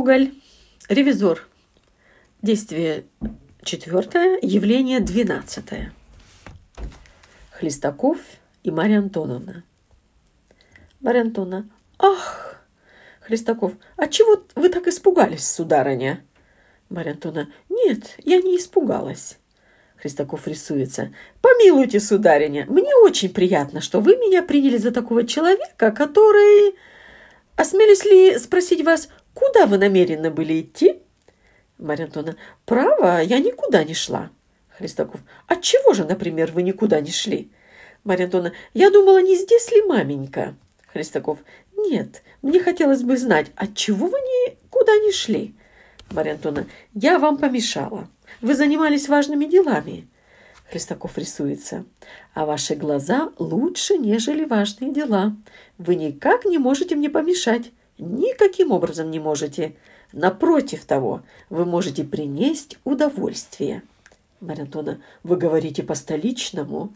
Гоголь. Ревизор. Действие четвертое, явление двенадцатое. Хлестаков и Марья Антоновна. Марья Антоновна. Ах! Хлестаков. А чего вы так испугались, сударыня? Марья Антоновна. Нет, я не испугалась. Христаков рисуется. «Помилуйте, сударыня, мне очень приятно, что вы меня приняли за такого человека, который...» «Осмелюсь ли спросить вас, куда вы намерены были идти?» Марья Антоновна. «Право, я никуда не шла». Христаков. «Отчего же, например, вы никуда не шли?» Марья Антоновна. «Я думала, не здесь ли маменька?» Христаков. «Нет, мне хотелось бы знать, отчего вы никуда не шли?» Марья Антоновна. «Я вам помешала». Вы занимались важными делами. Христаков рисуется. А ваши глаза лучше, нежели важные дела. Вы никак не можете мне помешать. Никаким образом не можете. Напротив того, вы можете принести удовольствие. Марья вы говорите по-столичному.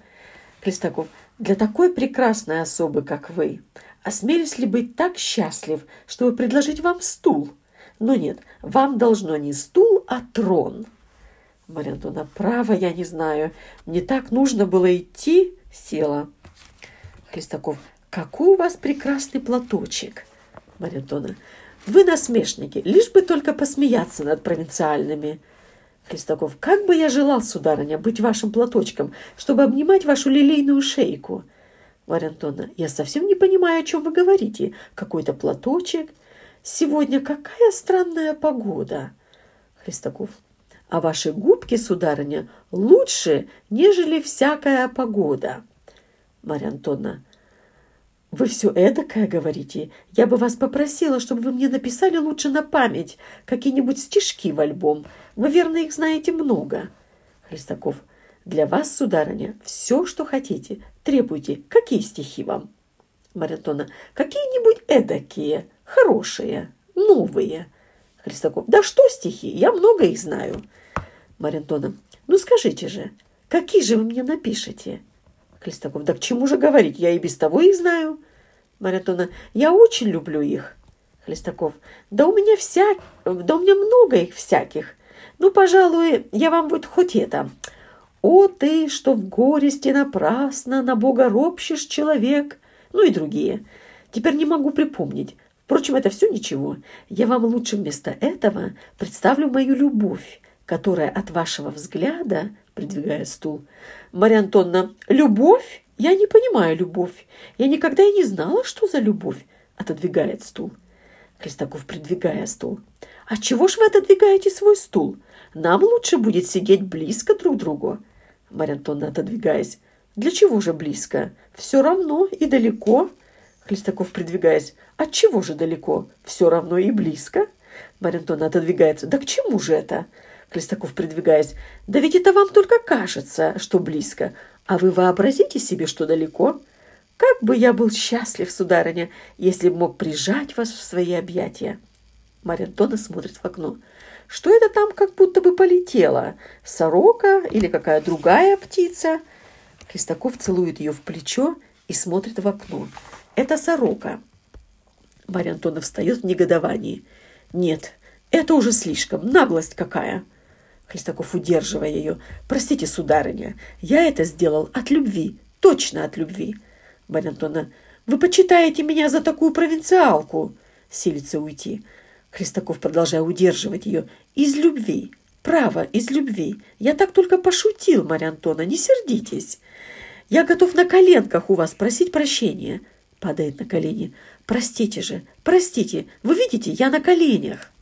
Христаков, для такой прекрасной особы, как вы, осмелись ли быть так счастлив, чтобы предложить вам стул? Но нет, вам должно не стул, а трон. Марья право, я не знаю. Мне так нужно было идти. Села. Хлестаков, какой у вас прекрасный платочек. Марья Антоновна, вы насмешники, лишь бы только посмеяться над провинциальными. Хлестаков, как бы я желал, сударыня, быть вашим платочком, чтобы обнимать вашу лилейную шейку. Марья Антоновна, я совсем не понимаю, о чем вы говорите. Какой-то платочек. Сегодня какая странная погода. Хлестаков, а ваши губки, сударыня, лучше, нежели всякая погода. Марья Антоновна, вы все эдакое говорите. Я бы вас попросила, чтобы вы мне написали лучше на память какие-нибудь стишки в альбом. Вы, верно, их знаете много. Христаков, для вас, сударыня, все, что хотите. Требуйте. Какие стихи вам? Марья Антоновна, какие-нибудь эдакие, хорошие, новые. Христаков. Да что стихи? Я много их знаю. Марья Антоновна. Ну скажите же, какие же вы мне напишете? Христаков. Да к чему же говорить? Я и без того их знаю. Марья Антоновна. Я очень люблю их. Хлестаков. Да у меня вся... Да у меня много их всяких. Ну, пожалуй, я вам вот хоть это. О ты, что в горести напрасно на Бога ропщешь человек. Ну и другие. Теперь не могу припомнить. Впрочем, это все ничего. Я вам лучше вместо этого представлю мою любовь, которая от вашего взгляда, придвигая стул, Марья Антонна, любовь? Я не понимаю любовь. Я никогда и не знала, что за любовь, отодвигает стул. Хлестаков, придвигая стул. А чего ж вы отодвигаете свой стул? Нам лучше будет сидеть близко друг к другу. Марья отодвигаясь. Для чего же близко? Все равно и далеко. Хлестаков, придвигаясь. От чего же далеко? Все равно и близко. Марья Антоновна отодвигается. Да к чему же это? Хлестаков, придвигаясь. Да ведь это вам только кажется, что близко. А вы вообразите себе, что далеко. Как бы я был счастлив, сударыня, если бы мог прижать вас в свои объятия. Марья Антоновна смотрит в окно. Что это там как будто бы полетело? Сорока или какая другая птица? Хлестаков целует ее в плечо и смотрит в окно. Это сорока. Марья Антоновна встает в негодовании. Нет, это уже слишком. Наглость какая. Хлестаков, удерживая ее. Простите, сударыня, я это сделал от любви. Точно от любви. Марья вы почитаете меня за такую провинциалку. Силится уйти. Христаков, продолжая удерживать ее. Из любви. Право, из любви. Я так только пошутил, Марья Антоновна, не сердитесь. Я готов на коленках у вас просить прощения падает на колени. «Простите же, простите, вы видите, я на коленях!»